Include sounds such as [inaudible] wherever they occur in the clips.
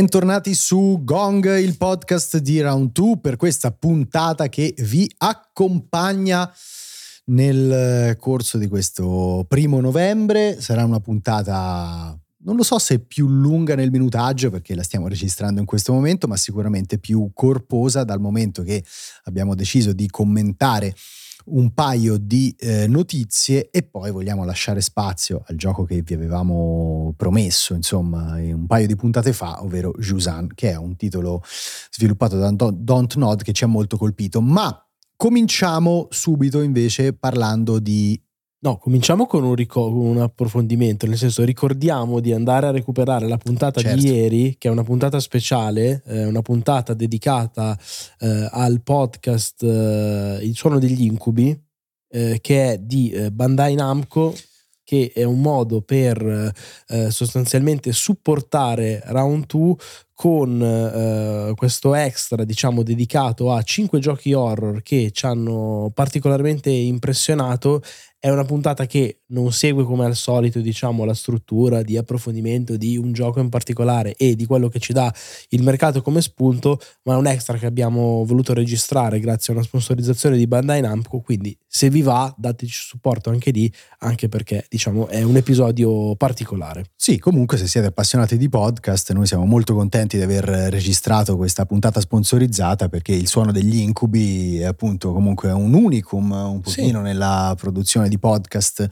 Bentornati su Gong, il podcast di Round 2 per questa puntata che vi accompagna nel corso di questo primo novembre. Sarà una puntata, non lo so se più lunga nel minutaggio perché la stiamo registrando in questo momento, ma sicuramente più corposa dal momento che abbiamo deciso di commentare un paio di eh, notizie e poi vogliamo lasciare spazio al gioco che vi avevamo promesso, insomma, un paio di puntate fa, ovvero Jusan, che è un titolo sviluppato da Don't Nod che ci ha molto colpito. Ma cominciamo subito invece parlando di No, cominciamo con un, ric- un, approfondimento, nel senso ricordiamo di andare a recuperare la puntata certo. di ieri, che è una puntata speciale, eh, una puntata dedicata eh, al podcast eh, Il suono degli incubi, eh, che è di eh, Bandai Namco, che è un modo per eh, sostanzialmente supportare Round 2 con eh, questo extra, diciamo, dedicato a 5 giochi horror che ci hanno particolarmente impressionato è una puntata che non segue come al solito, diciamo, la struttura di approfondimento di un gioco in particolare e di quello che ci dà il mercato come spunto, ma è un extra che abbiamo voluto registrare grazie a una sponsorizzazione di Bandai Namco, quindi se vi va dateci supporto anche lì, anche perché, diciamo, è un episodio particolare. Sì, comunque se siete appassionati di podcast, noi siamo molto contenti di aver registrato questa puntata sponsorizzata perché il suono degli incubi è appunto comunque un unicum un pochino sì. nella produzione di podcast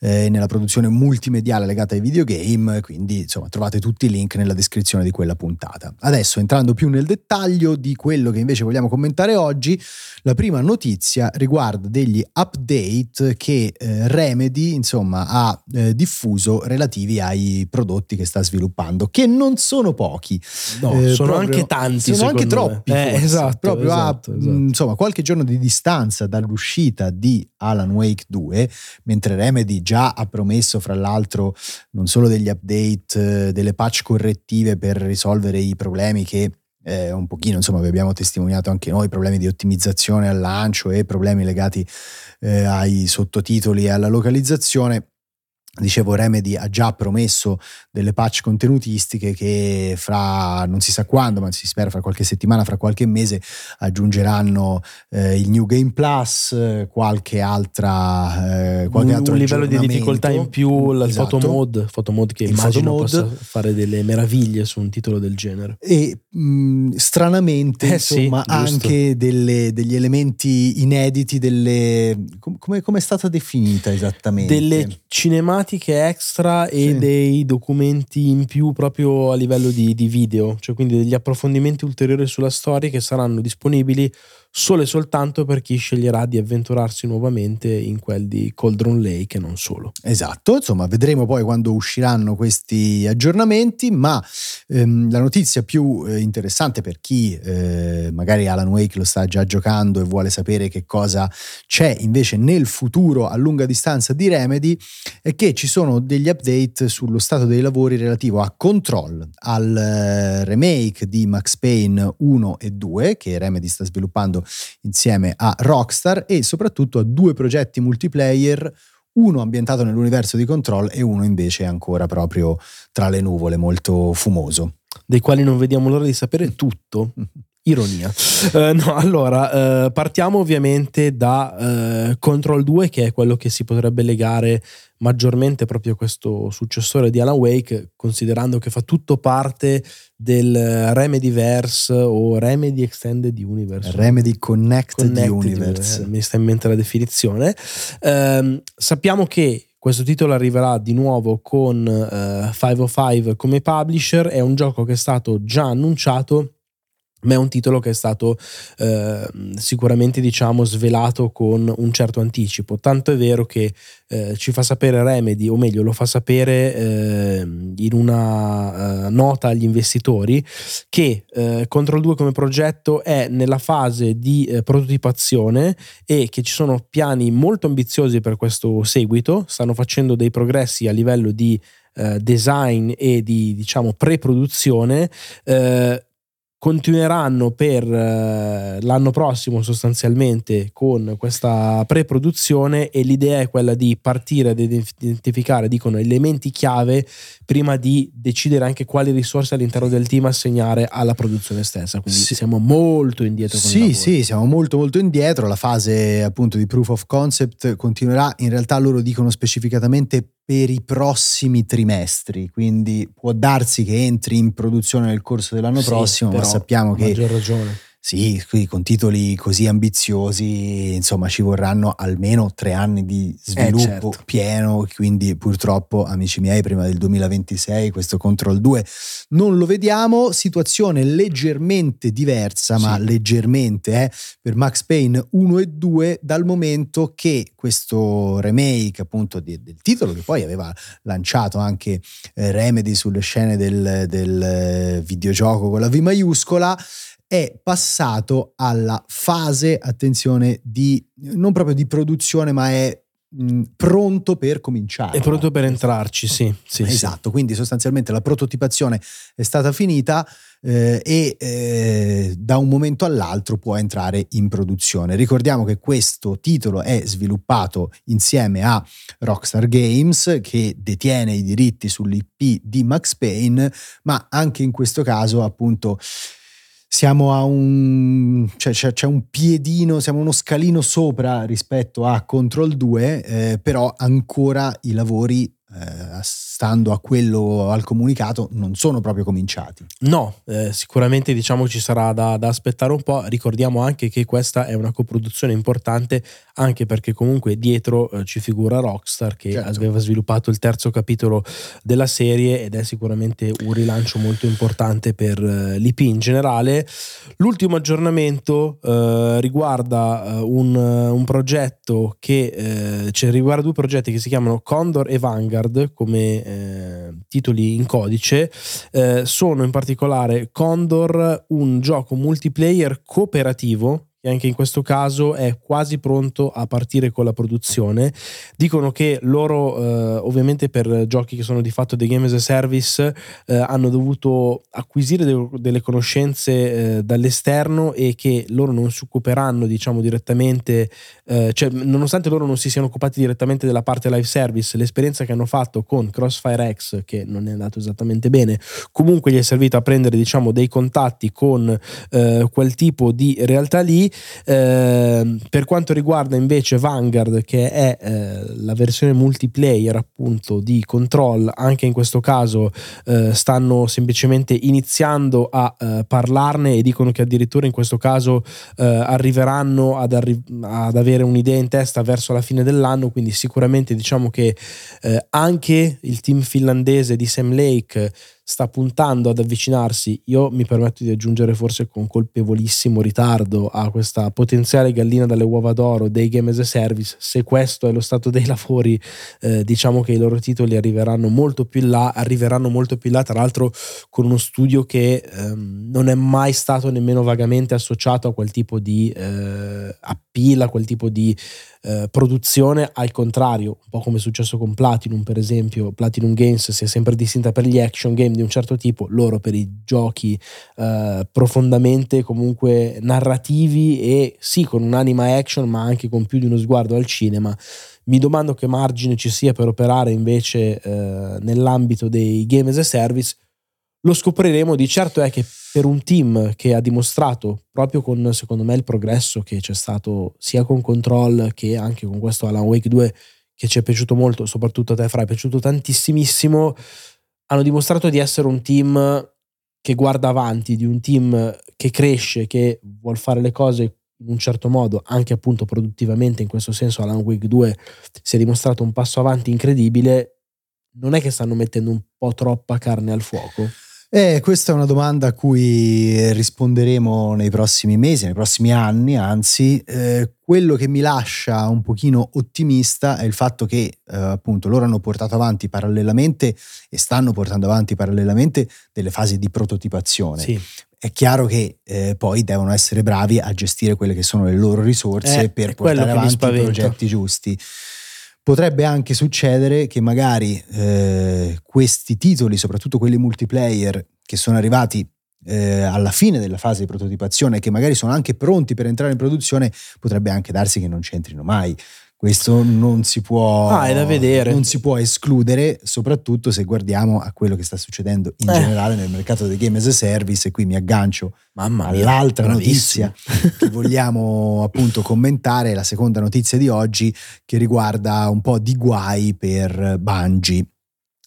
e eh, nella produzione multimediale legata ai videogame, quindi insomma trovate tutti i link nella descrizione di quella puntata. Adesso entrando più nel dettaglio di quello che invece vogliamo commentare oggi, la prima notizia riguarda degli update che eh, Remedy insomma ha eh, diffuso relativi ai prodotti che sta sviluppando, che non sono pochi. No, sono proprio, anche tanti. Sono anche troppi. Eh, esatto, proprio esatto, a esatto. insomma qualche giorno di distanza dall'uscita di Alan Wake 2 mentre Remedy già ha promesso fra l'altro non solo degli update, eh, delle patch correttive per risolvere i problemi che eh, un pochino insomma vi abbiamo testimoniato anche noi problemi di ottimizzazione al lancio e problemi legati eh, ai sottotitoli e alla localizzazione Dicevo, Remedy ha già promesso delle patch contenutistiche che fra non si sa quando, ma si spera fra qualche settimana, fra qualche mese, aggiungeranno eh, il New Game Plus, qualche altra eh, qualche un, un livello di difficoltà in più, il esatto. photo mode, photo mode che il immagino mode. possa fare delle meraviglie su un titolo del genere. E mh, stranamente, eh, insomma, sì, anche delle, degli elementi inediti, delle come, come è stata definita esattamente? Delle cinematiche tematiche extra e sì. dei documenti in più proprio a livello di, di video, cioè quindi degli approfondimenti ulteriori sulla storia che saranno disponibili solo e soltanto per chi sceglierà di avventurarsi nuovamente in quel di Coldron Lake e non solo. Esatto, insomma vedremo poi quando usciranno questi aggiornamenti, ma ehm, la notizia più eh, interessante per chi eh, magari Alan Wake lo sta già giocando e vuole sapere che cosa c'è invece nel futuro a lunga distanza di Remedy è che ci sono degli update sullo stato dei lavori relativo a Control, al eh, remake di Max Payne 1 e 2 che Remedy sta sviluppando insieme a Rockstar e soprattutto a due progetti multiplayer, uno ambientato nell'universo di Control e uno invece ancora proprio tra le nuvole, molto fumoso. Dei quali non vediamo l'ora di sapere tutto. [laughs] Ironia. Uh, no, allora, uh, partiamo ovviamente da uh, Control 2, che è quello che si potrebbe legare maggiormente proprio a questo successore di Alan Wake, considerando che fa tutto parte del Remedyverse o Remedy Extended Universe. Remedy Connected, Connected Universe. Eh, mi sta in mente la definizione. Ehm, sappiamo che questo titolo arriverà di nuovo con uh, 505 come publisher, è un gioco che è stato già annunciato ma è un titolo che è stato eh, sicuramente diciamo svelato con un certo anticipo. Tanto è vero che eh, ci fa sapere Remedy o meglio lo fa sapere eh, in una uh, nota agli investitori che eh, Control 2 come progetto è nella fase di eh, prototipazione e che ci sono piani molto ambiziosi per questo seguito. Stanno facendo dei progressi a livello di design e di diciamo pre-produzione continueranno per eh, l'anno prossimo sostanzialmente con questa pre-produzione e l'idea è quella di partire ad identificare, dicono, elementi chiave prima di decidere anche quali risorse all'interno del team assegnare alla produzione stessa. Quindi sì. siamo molto indietro. Con sì, sì, siamo molto molto indietro. La fase appunto di proof of concept continuerà. In realtà loro dicono specificatamente per i prossimi trimestri, quindi può darsi che entri in produzione nel corso dell'anno sì, prossimo, ma sappiamo che... ragione sì, con titoli così ambiziosi, insomma, ci vorranno almeno tre anni di sviluppo eh, certo. pieno, quindi purtroppo, amici miei, prima del 2026 questo Control 2 non lo vediamo. Situazione leggermente diversa, sì. ma leggermente, eh, per Max Payne 1 e 2, dal momento che questo remake appunto di, del titolo, che poi aveva lanciato anche eh, Remedy sulle scene del, del eh, videogioco con la V maiuscola, è passato alla fase, attenzione, di non proprio di produzione, ma è mh, pronto per cominciare. È pronto per entrarci, sì. sì esatto, sì. quindi sostanzialmente la prototipazione è stata finita eh, e eh, da un momento all'altro può entrare in produzione. Ricordiamo che questo titolo è sviluppato insieme a Rockstar Games che detiene i diritti sull'IP di Max Payne, ma anche in questo caso appunto siamo a un cioè c'è, c'è, un piedino, siamo uno scalino sopra rispetto a Control 2, eh, però ancora i lavori eh, stando a quello al comunicato non sono proprio cominciati. No, eh, sicuramente diciamo ci sarà da, da, aspettare un po'. Ricordiamo anche che questa è una coproduzione importante anche perché comunque dietro eh, ci figura Rockstar che certo. aveva sviluppato il terzo capitolo della serie ed è sicuramente un rilancio molto importante per eh, l'IP in generale. L'ultimo aggiornamento eh, riguarda eh, un, un, progetto che cioè, riguarda due progetti che si chiamano Condor e Vanguard Vanguard come eh, titoli in codice eh, sono in particolare Condor, un gioco multiplayer cooperativo che anche in questo caso è quasi pronto a partire con la produzione. Dicono che loro, eh, ovviamente per giochi che sono di fatto dei game as a service, eh, hanno dovuto acquisire de- delle conoscenze eh, dall'esterno e che loro non si occuperanno, diciamo, direttamente, eh, cioè nonostante loro non si siano occupati direttamente della parte live service, l'esperienza che hanno fatto con Crossfire X, che non è andato esattamente bene, comunque gli è servito a prendere, diciamo, dei contatti con eh, quel tipo di realtà lì eh, per quanto riguarda invece Vanguard, che è eh, la versione multiplayer appunto di Control, anche in questo caso eh, stanno semplicemente iniziando a eh, parlarne e dicono che addirittura in questo caso eh, arriveranno ad, arri- ad, avere un'idea in testa verso la fine dell'anno, quindi sicuramente diciamo che eh, anche il team finlandese di Sam Lake sta puntando ad avvicinarsi, io mi permetto di aggiungere forse con colpevolissimo ritardo a questa potenziale gallina dalle uova d'oro dei game as a service, se questo è lo stato dei lavori, eh, diciamo che i loro titoli arriveranno molto più in là, arriveranno molto più in là, tra l'altro con uno studio che ehm, non è mai stato nemmeno vagamente associato a quel tipo di eh, appeal, a quel tipo di eh, produzione, al contrario, un po' come è successo con Platinum, per esempio, Platinum Games si è sempre distinta per gli action game di un certo tipo, loro per i giochi eh, profondamente comunque narrativi e sì, con un'anima action, ma anche con più di uno sguardo al cinema. Mi domando che margine ci sia per operare invece eh, nell'ambito dei game as a service. Lo scopriremo, di certo è che per un team che ha dimostrato proprio con secondo me il progresso che c'è stato sia con Control che anche con questo Alan Wake 2 che ci è piaciuto molto, soprattutto a te Fra, è piaciuto tantissimissimo, hanno dimostrato di essere un team che guarda avanti, di un team che cresce, che vuole fare le cose in un certo modo, anche appunto produttivamente, in questo senso Alan Wake 2 si è dimostrato un passo avanti incredibile, non è che stanno mettendo un po' troppa carne al fuoco? Eh, questa è una domanda a cui risponderemo nei prossimi mesi, nei prossimi anni, anzi, eh, quello che mi lascia un pochino ottimista è il fatto che eh, appunto loro hanno portato avanti parallelamente e stanno portando avanti parallelamente delle fasi di prototipazione. Sì. È chiaro che eh, poi devono essere bravi a gestire quelle che sono le loro risorse eh, per portare avanti i progetti giusti. Potrebbe anche succedere che magari eh, questi titoli, soprattutto quelli multiplayer che sono arrivati eh, alla fine della fase di prototipazione, che magari sono anche pronti per entrare in produzione, potrebbe anche darsi che non c'entrino mai. Questo non si può, ah, non si può escludere, soprattutto se guardiamo a quello che sta succedendo in eh. generale nel mercato dei game as a service. E qui mi aggancio Mamma all'altra notizia che vogliamo appunto commentare, la seconda notizia di oggi che riguarda un po' di guai per Bungie.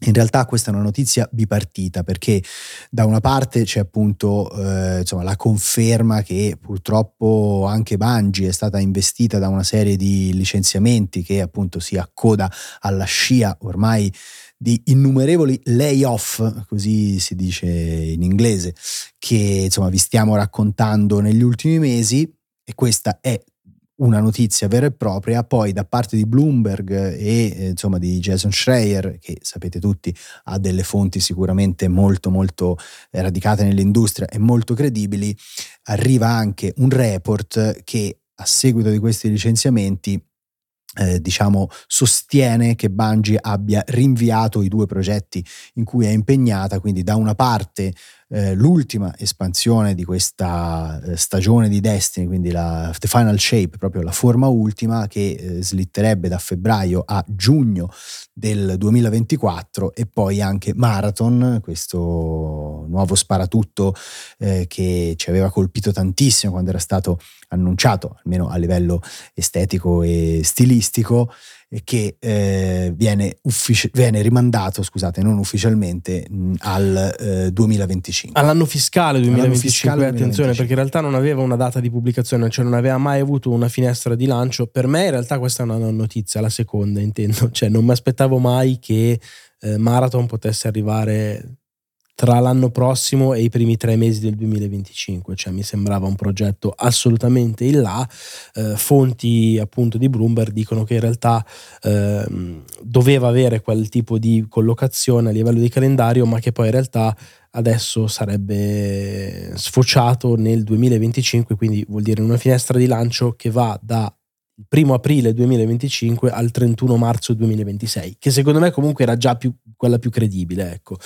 In realtà questa è una notizia bipartita perché da una parte c'è appunto eh, insomma, la conferma che purtroppo anche Bungie è stata investita da una serie di licenziamenti che appunto si accoda alla scia ormai di innumerevoli layoff, così si dice in inglese, che insomma vi stiamo raccontando negli ultimi mesi. E questa è una notizia vera e propria, poi da parte di Bloomberg e eh, insomma di Jason Schreier, che sapete tutti ha delle fonti sicuramente molto molto eh, radicate nell'industria e molto credibili, arriva anche un report che a seguito di questi licenziamenti eh, diciamo, sostiene che Bungie abbia rinviato i due progetti in cui è impegnata, quindi da una parte eh, l'ultima espansione di questa eh, stagione di Destiny, quindi la The Final Shape, proprio la forma ultima che eh, slitterebbe da febbraio a giugno del 2024 e poi anche Marathon, questo nuovo sparatutto eh, che ci aveva colpito tantissimo quando era stato annunciato, almeno a livello estetico e stilistico che eh, viene, uffici- viene, rimandato, scusate, non ufficialmente, mh, al eh, 2025. All'anno fiscale 2025, All'anno fiscale attenzione, 2025. perché in realtà non aveva una data di pubblicazione, cioè non aveva mai avuto una finestra di lancio. Per me in realtà questa è una notizia, la seconda intendo, [laughs] cioè non mi aspettavo mai che eh, Marathon potesse arrivare tra l'anno prossimo e i primi tre mesi del 2025, cioè mi sembrava un progetto assolutamente in là. Eh, fonti appunto di Bloomberg dicono che in realtà eh, doveva avere quel tipo di collocazione a livello di calendario, ma che poi in realtà adesso sarebbe sfociato nel 2025, quindi vuol dire una finestra di lancio che va da il primo aprile 2025 al 31 marzo 2026, che secondo me comunque era già più, quella più credibile. Ecco.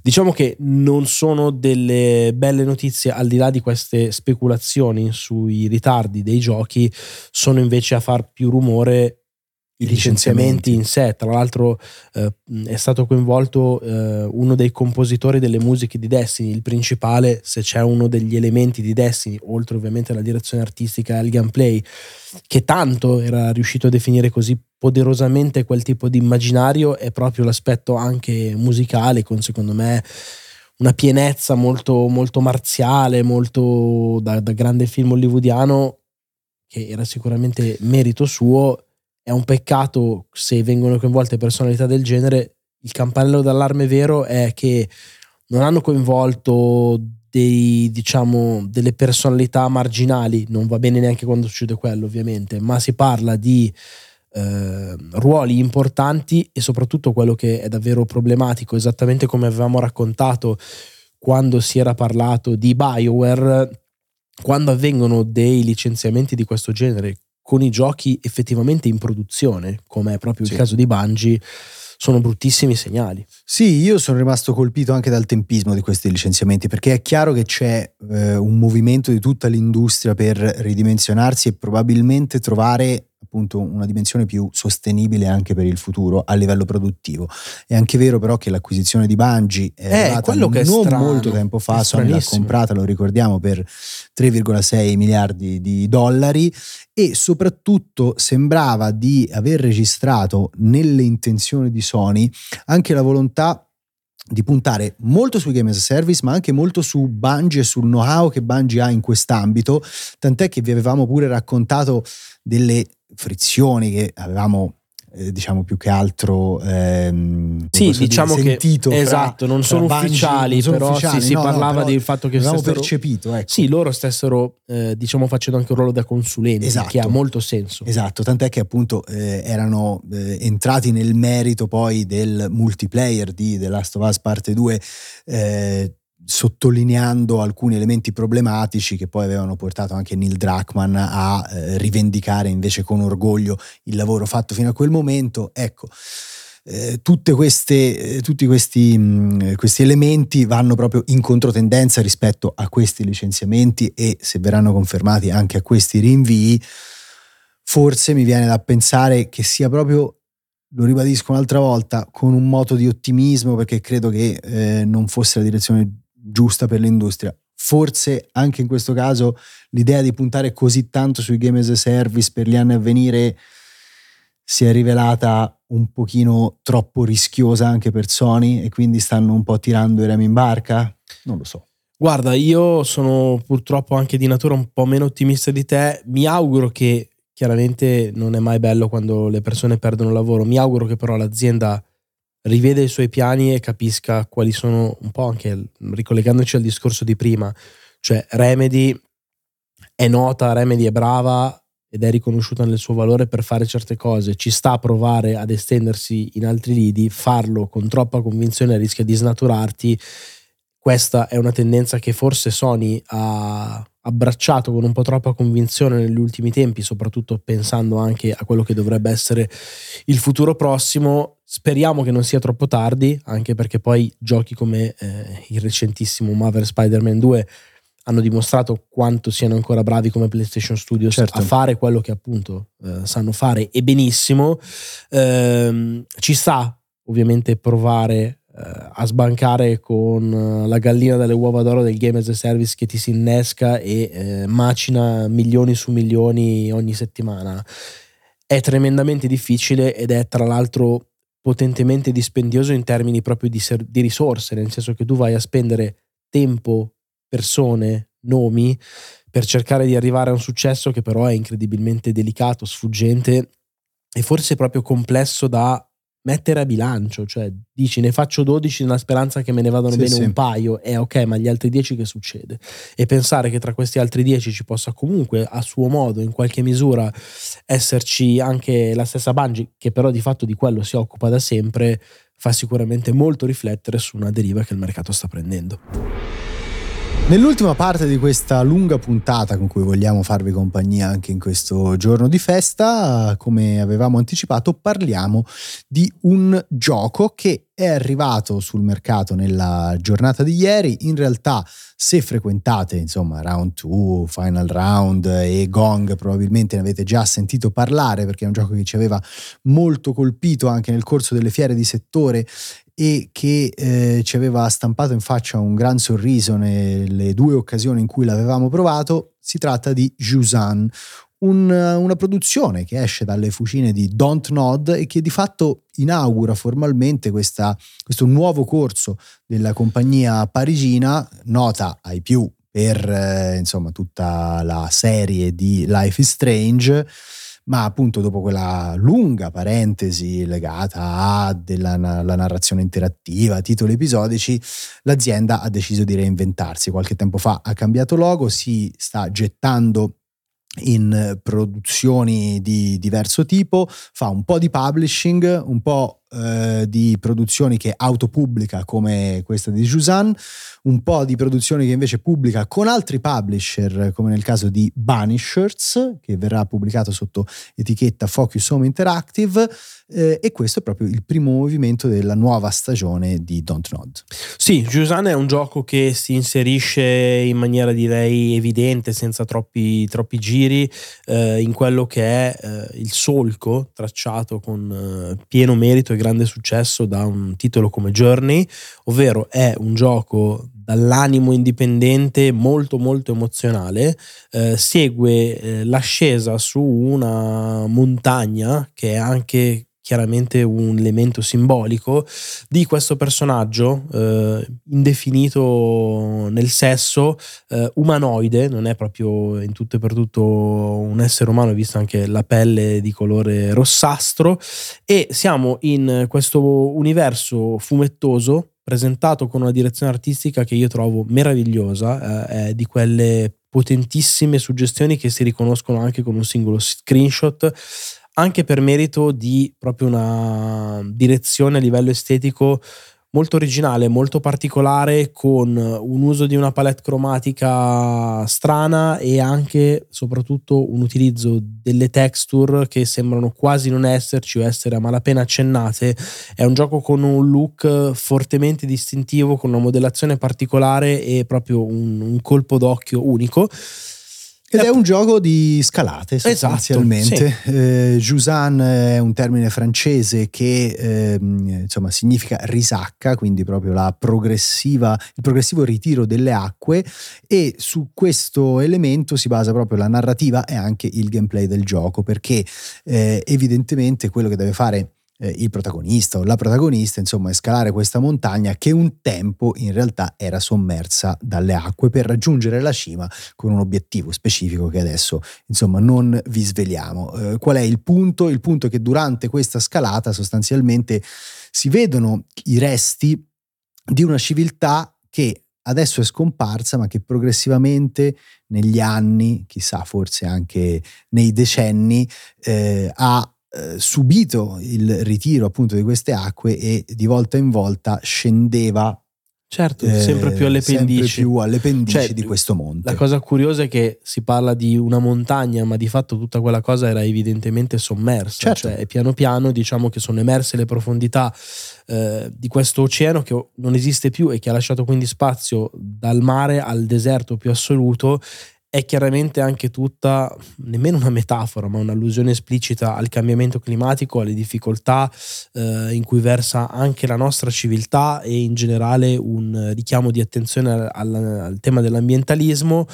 Diciamo che non sono delle belle notizie al di là di queste speculazioni sui ritardi dei giochi, sono invece a far più rumore i licenziamenti in sé. Tra l'altro eh, è stato coinvolto eh, uno dei compositori delle musiche di Destiny, il principale, se c'è uno degli elementi di Destiny, oltre ovviamente alla direzione artistica e al gameplay, che tanto era riuscito a definire così poderosamente quel tipo di immaginario, è proprio l'aspetto anche musicale, con secondo me una pienezza molto, molto marziale, molto da, da grande film hollywoodiano, che era sicuramente merito suo è un peccato se vengono coinvolte personalità del genere. Il campanello d'allarme vero è che non hanno coinvolto dei, diciamo, delle personalità marginali, non va bene neanche quando succede quello ovviamente, ma si parla di eh, ruoli importanti e soprattutto quello che è davvero problematico, esattamente come avevamo raccontato quando si era parlato di Bioware, quando avvengono dei licenziamenti di questo genere con i giochi effettivamente in produzione, come è proprio sì. il caso di Bungie, sono bruttissimi segnali. Sì, io sono rimasto colpito anche dal tempismo di questi licenziamenti, perché è chiaro che c'è eh, un movimento di tutta l'industria per ridimensionarsi e probabilmente trovare appunto una dimensione più sostenibile anche per il futuro a livello produttivo. È anche vero però che l'acquisizione di Bungie è eh, quello che non strano, molto tempo fa, Sony l'ha comprata, lo ricordiamo, per 3,6 miliardi di dollari e soprattutto sembrava di aver registrato nelle intenzioni di Sony anche la volontà di puntare molto sui game as a service, ma anche molto su Bungie e sul know-how che Bungie ha in quest'ambito, tant'è che vi avevamo pure raccontato delle frizioni che avevamo eh, diciamo più che altro ehm, sì diciamo dire, che esatto non sono ufficiali non sono però ufficiali, sì, si no, parlava no, del fatto che avevamo stessero, percepito ecco. sì loro stessero eh, diciamo facendo anche un ruolo da consulenti esatto, che ha molto senso esatto tant'è che appunto eh, erano eh, entrati nel merito poi del multiplayer di The Last of Us parte 2 sottolineando alcuni elementi problematici che poi avevano portato anche Neil Druckmann a eh, rivendicare invece con orgoglio il lavoro fatto fino a quel momento. Ecco, eh, queste, eh, tutti questi, mh, mm, questi, elementi vanno proprio in controtendenza rispetto a questi licenziamenti e se verranno confermati anche a questi rinvii, forse mi viene da pensare che sia proprio lo ribadisco un'altra volta, con un moto di ottimismo perché credo che eh, non fosse la direzione giusta per l'industria. Forse anche in questo caso l'idea di puntare così tanto sui game as a service per gli anni a venire si è rivelata un pochino troppo rischiosa anche per Sony e quindi stanno un po' tirando i remi in barca? Non lo so. Guarda, io sono purtroppo anche di natura un po' meno ottimista di te. Mi auguro che chiaramente non è mai bello quando le persone perdono lavoro. Mi auguro che però l'azienda riveda i suoi piani e capisca quali sono un po' anche ricollegandoci al discorso di prima, cioè Remedy è nota, Remedy è brava ed è riconosciuta nel suo valore per fare certe cose, ci sta a provare ad estendersi in altri lidi, farlo con troppa convinzione rischia di snaturarti. Questa è una tendenza che forse Sony ha abbracciato con un po' troppa convinzione negli ultimi tempi, soprattutto pensando anche a quello che dovrebbe essere il futuro prossimo. Speriamo che non sia troppo tardi, anche perché poi giochi come eh, il recentissimo Marvel Spider-Man 2 hanno dimostrato quanto siano ancora bravi come PlayStation Studios certo. a fare quello che appunto eh, sanno fare e benissimo. Eh, ci sta ovviamente provare a sbancare con eh, la gallina dalle uova d'oro del game as a service che ti si innesca e eh, macina milioni su milioni ogni settimana. È tremendamente difficile ed è tra l'altro potentemente dispendioso in termini proprio di, ser- di risorse, nel senso che tu vai a spendere tempo, persone, nomi per cercare di arrivare a un successo che però è incredibilmente delicato, sfuggente e forse proprio complesso da mettere a bilancio, cioè dici ne faccio 12 nella speranza che me ne vadano sì, bene sì. un paio, e ok, ma gli altri 10 che succede? E pensare che tra questi altri 10 ci possa comunque a suo modo, in qualche misura, esserci anche la stessa Bungie, che però di fatto di quello si occupa da sempre, fa sicuramente molto riflettere su una deriva che il mercato sta prendendo. Nell'ultima parte di questa lunga puntata con cui vogliamo farvi compagnia anche in questo giorno di festa, come avevamo anticipato, parliamo di un gioco che è arrivato sul mercato nella giornata di ieri. In realtà, se frequentate, insomma, Round 2, Final Round e Gong, probabilmente ne avete già sentito parlare perché è un gioco che ci aveva molto colpito anche nel corso delle fiere di settore e che eh, ci aveva stampato in faccia un gran sorriso nelle due occasioni in cui l'avevamo provato, si tratta di Jusan, un, una produzione che esce dalle fucine di Don't Nod e che di fatto inaugura formalmente questa, questo nuovo corso della compagnia parigina, nota ai più per eh, insomma tutta la serie di Life is Strange ma appunto dopo quella lunga parentesi legata alla narrazione interattiva, titoli episodici, l'azienda ha deciso di reinventarsi. Qualche tempo fa ha cambiato logo, si sta gettando in produzioni di diverso tipo, fa un po' di publishing, un po' eh, di produzioni che autopubblica come questa di Jusan, un po' di produzioni che invece pubblica con altri publisher, come nel caso di Banishers, che verrà pubblicato sotto etichetta Focus Home Interactive, eh, e questo è proprio il primo movimento della nuova stagione di Don't Nod. Sì, Jusan è un gioco che si inserisce in maniera direi evidente, senza troppi, troppi giri, eh, in quello che è eh, il solco tracciato con eh, pieno merito grande successo da un titolo come Journey, ovvero è un gioco dall'animo indipendente molto molto emozionale, eh, segue eh, l'ascesa su una montagna che è anche chiaramente un elemento simbolico di questo personaggio eh, indefinito nel sesso, eh, umanoide, non è proprio in tutto e per tutto un essere umano, visto anche la pelle di colore rossastro, e siamo in questo universo fumettoso presentato con una direzione artistica che io trovo meravigliosa, eh, di quelle potentissime suggestioni che si riconoscono anche con un singolo screenshot anche per merito di proprio una direzione a livello estetico molto originale, molto particolare, con un uso di una palette cromatica strana e anche, soprattutto, un utilizzo delle texture che sembrano quasi non esserci o essere a malapena accennate. È un gioco con un look fortemente distintivo, con una modellazione particolare e proprio un, un colpo d'occhio unico. Ed è un gioco di scalate esatto, sostanzialmente. Esatto, sì. eh, Jusan è un termine francese che eh, insomma significa risacca, quindi proprio la progressiva, il progressivo ritiro delle acque e su questo elemento si basa proprio la narrativa e anche il gameplay del gioco perché eh, evidentemente quello che deve fare eh, il protagonista o la protagonista, insomma, scalare questa montagna che un tempo in realtà era sommersa dalle acque per raggiungere la cima con un obiettivo specifico che adesso, insomma, non vi sveliamo. Eh, qual è il punto? Il punto è che durante questa scalata sostanzialmente si vedono i resti di una civiltà che adesso è scomparsa, ma che progressivamente negli anni, chissà forse anche nei decenni, eh, ha subito il ritiro appunto di queste acque e di volta in volta scendeva Certo, eh, sempre più alle pendici. Sempre più alle pendici cioè, di questo monte. La cosa curiosa è che si parla di una montagna, ma di fatto tutta quella cosa era evidentemente sommersa. Certo. Cioè, piano piano diciamo che sono emerse le profondità eh, di questo oceano che non esiste più e che ha lasciato quindi spazio dal mare al deserto più assoluto è chiaramente anche tutta, nemmeno una metafora, ma un'allusione esplicita al cambiamento climatico, alle difficoltà eh, in cui versa anche la nostra civiltà e in generale un richiamo di attenzione al, al, al tema dell'ambientalismo.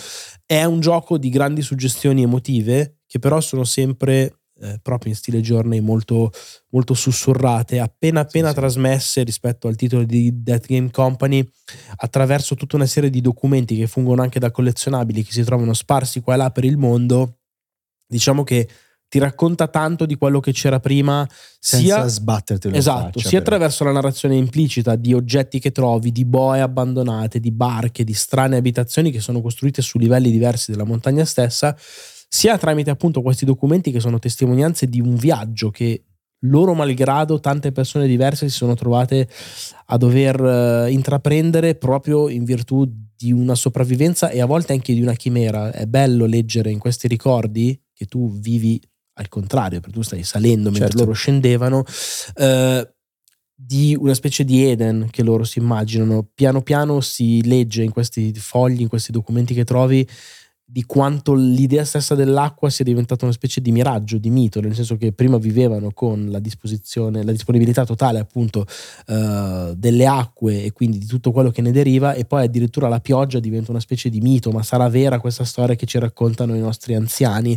È un gioco di grandi suggestioni emotive che però sono sempre eh, proprio in stile journey molto, molto sussurrate, appena appena sì, trasmesse rispetto al titolo di Death Game Company attraverso tutta una serie di documenti che fungono anche da collezionabili che si trovano sparsi qua e là per il mondo. Diciamo che ti racconta tanto di quello che c'era prima, senza sia, sbatterti esatto, faccia, sia attraverso la narrazione implicita di oggetti che trovi, di boe abbandonate, di barche, di strane abitazioni che sono costruite su livelli diversi della montagna stessa, sia tramite appunto questi documenti che sono testimonianze di un viaggio che loro malgrado tante persone diverse si sono trovate a dover uh, intraprendere proprio in virtù di una sopravvivenza e a volte anche di una chimera. È bello leggere in questi ricordi che tu vivi al contrario, perché tu stai salendo mentre certo. loro scendevano. Uh, di una specie di Eden che loro si immaginano. Piano piano si legge in questi fogli, in questi documenti che trovi, di quanto l'idea stessa dell'acqua sia diventata una specie di miraggio, di mito, nel senso che prima vivevano con la disposizione, la disponibilità totale appunto uh, delle acque e quindi di tutto quello che ne deriva e poi addirittura la pioggia diventa una specie di mito, ma sarà vera questa storia che ci raccontano i nostri anziani?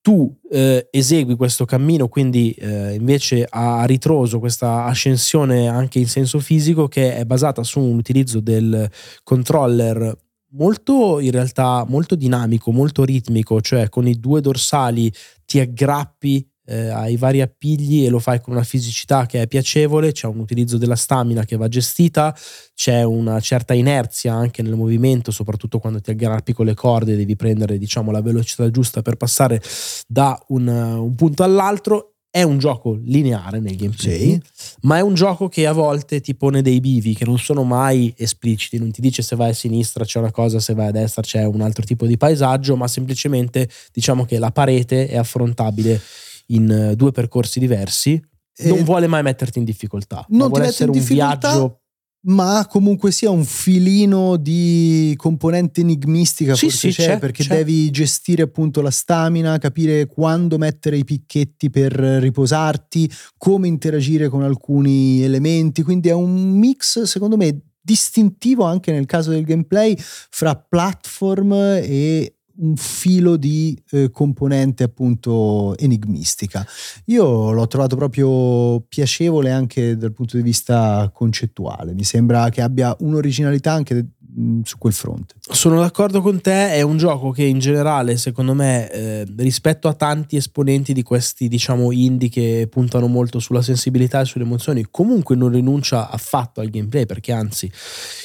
tu eh, esegui questo cammino, quindi eh, invece a ritroso questa ascensione anche in senso fisico che è basata su un utilizzo del controller molto in realtà molto dinamico, molto ritmico, cioè con i due dorsali ti aggrappi eh, ai vari appigli e lo fai con una fisicità che è piacevole, c'è un utilizzo della stamina che va gestita, c'è una certa inerzia anche nel movimento, soprattutto quando ti aggrappi con le corde, devi prendere diciamo la velocità giusta per passare da un, un punto all'altro è un gioco lineare nel gameplay, sì. ma è un gioco che a volte ti pone dei bivi che non sono mai espliciti, non ti dice se vai a sinistra c'è una cosa, se vai a destra c'è un altro tipo di paesaggio, ma semplicemente diciamo che la parete è affrontabile in eh, due percorsi diversi. Non vuole mai metterti in difficoltà, non vuole essere un viaggio ma comunque sia un filino di componente enigmistica sì, sì, c'è, c'è, perché c'è. devi gestire appunto la stamina, capire quando mettere i picchetti per riposarti, come interagire con alcuni elementi, quindi è un mix secondo me distintivo anche nel caso del gameplay fra platform e un filo di eh, componente appunto enigmistica. Io l'ho trovato proprio piacevole anche dal punto di vista concettuale, mi sembra che abbia un'originalità anche mm, su quel fronte. Sono d'accordo con te, è un gioco che in generale, secondo me, eh, rispetto a tanti esponenti di questi, diciamo, indie che puntano molto sulla sensibilità e sulle emozioni, comunque non rinuncia affatto al gameplay, perché anzi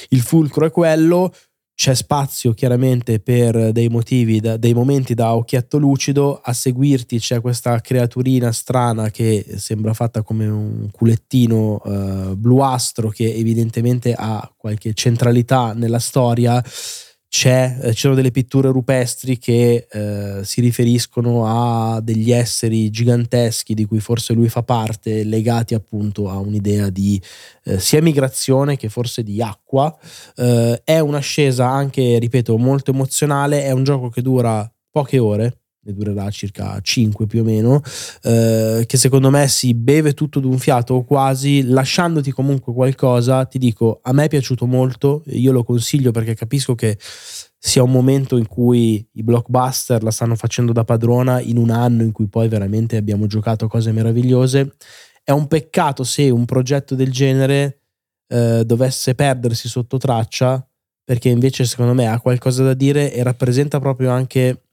il fulcro è quello c'è spazio chiaramente per dei motivi, da, dei momenti da occhietto lucido, a seguirti c'è questa creaturina strana che sembra fatta come un culettino uh, bluastro che evidentemente ha qualche centralità nella storia c'è, eh, delle pitture rupestri che eh, si riferiscono a degli esseri giganteschi di cui forse lui fa parte, legati appunto a un'idea di eh, sia migrazione che forse di acqua. Eh, è un'ascesa anche, ripeto, molto emozionale, è un gioco che dura poche ore, ne durerà circa 5 più o meno, eh, che secondo me si beve tutto d'un fiato o quasi, lasciandoti comunque qualcosa, ti dico, a me è piaciuto molto, io lo consiglio perché capisco che sia un momento in cui i blockbuster la stanno facendo da padrona in un anno in cui poi veramente abbiamo giocato cose meravigliose. È un peccato se un progetto del genere eh, dovesse perdersi sotto traccia, perché invece secondo me ha qualcosa da dire e rappresenta proprio anche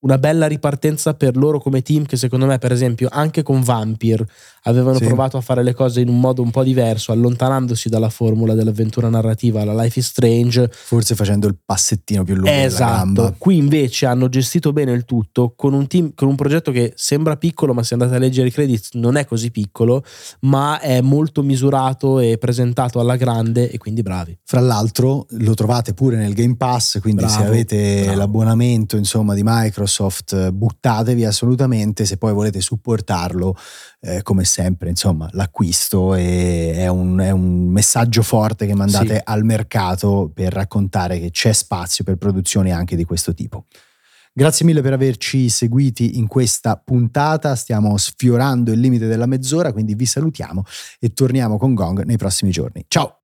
una bella ripartenza per loro come team che secondo me per esempio anche con Vampir avevano sì. provato a fare le cose in un modo un po' diverso allontanandosi dalla formula dell'avventura narrativa la Life is Strange forse facendo il passettino più lungo esatto qui invece hanno gestito bene il tutto con un team con un progetto che sembra piccolo ma se andate a leggere i credits non è così piccolo ma è molto misurato e presentato alla grande e quindi bravi fra l'altro lo trovate pure nel Game Pass quindi bravo, se avete bravo. l'abbonamento insomma di Microsoft Microsoft, buttatevi assolutamente se poi volete supportarlo, eh, come sempre, insomma, l'acquisto è, è, un, è, un, messaggio forte che mandate sì. al mercato per raccontare che c'è spazio per produzioni anche di questo tipo. Grazie mille per averci seguiti in questa puntata, stiamo sfiorando il limite della mezz'ora, quindi vi salutiamo e torniamo con Gong nei prossimi giorni. Ciao!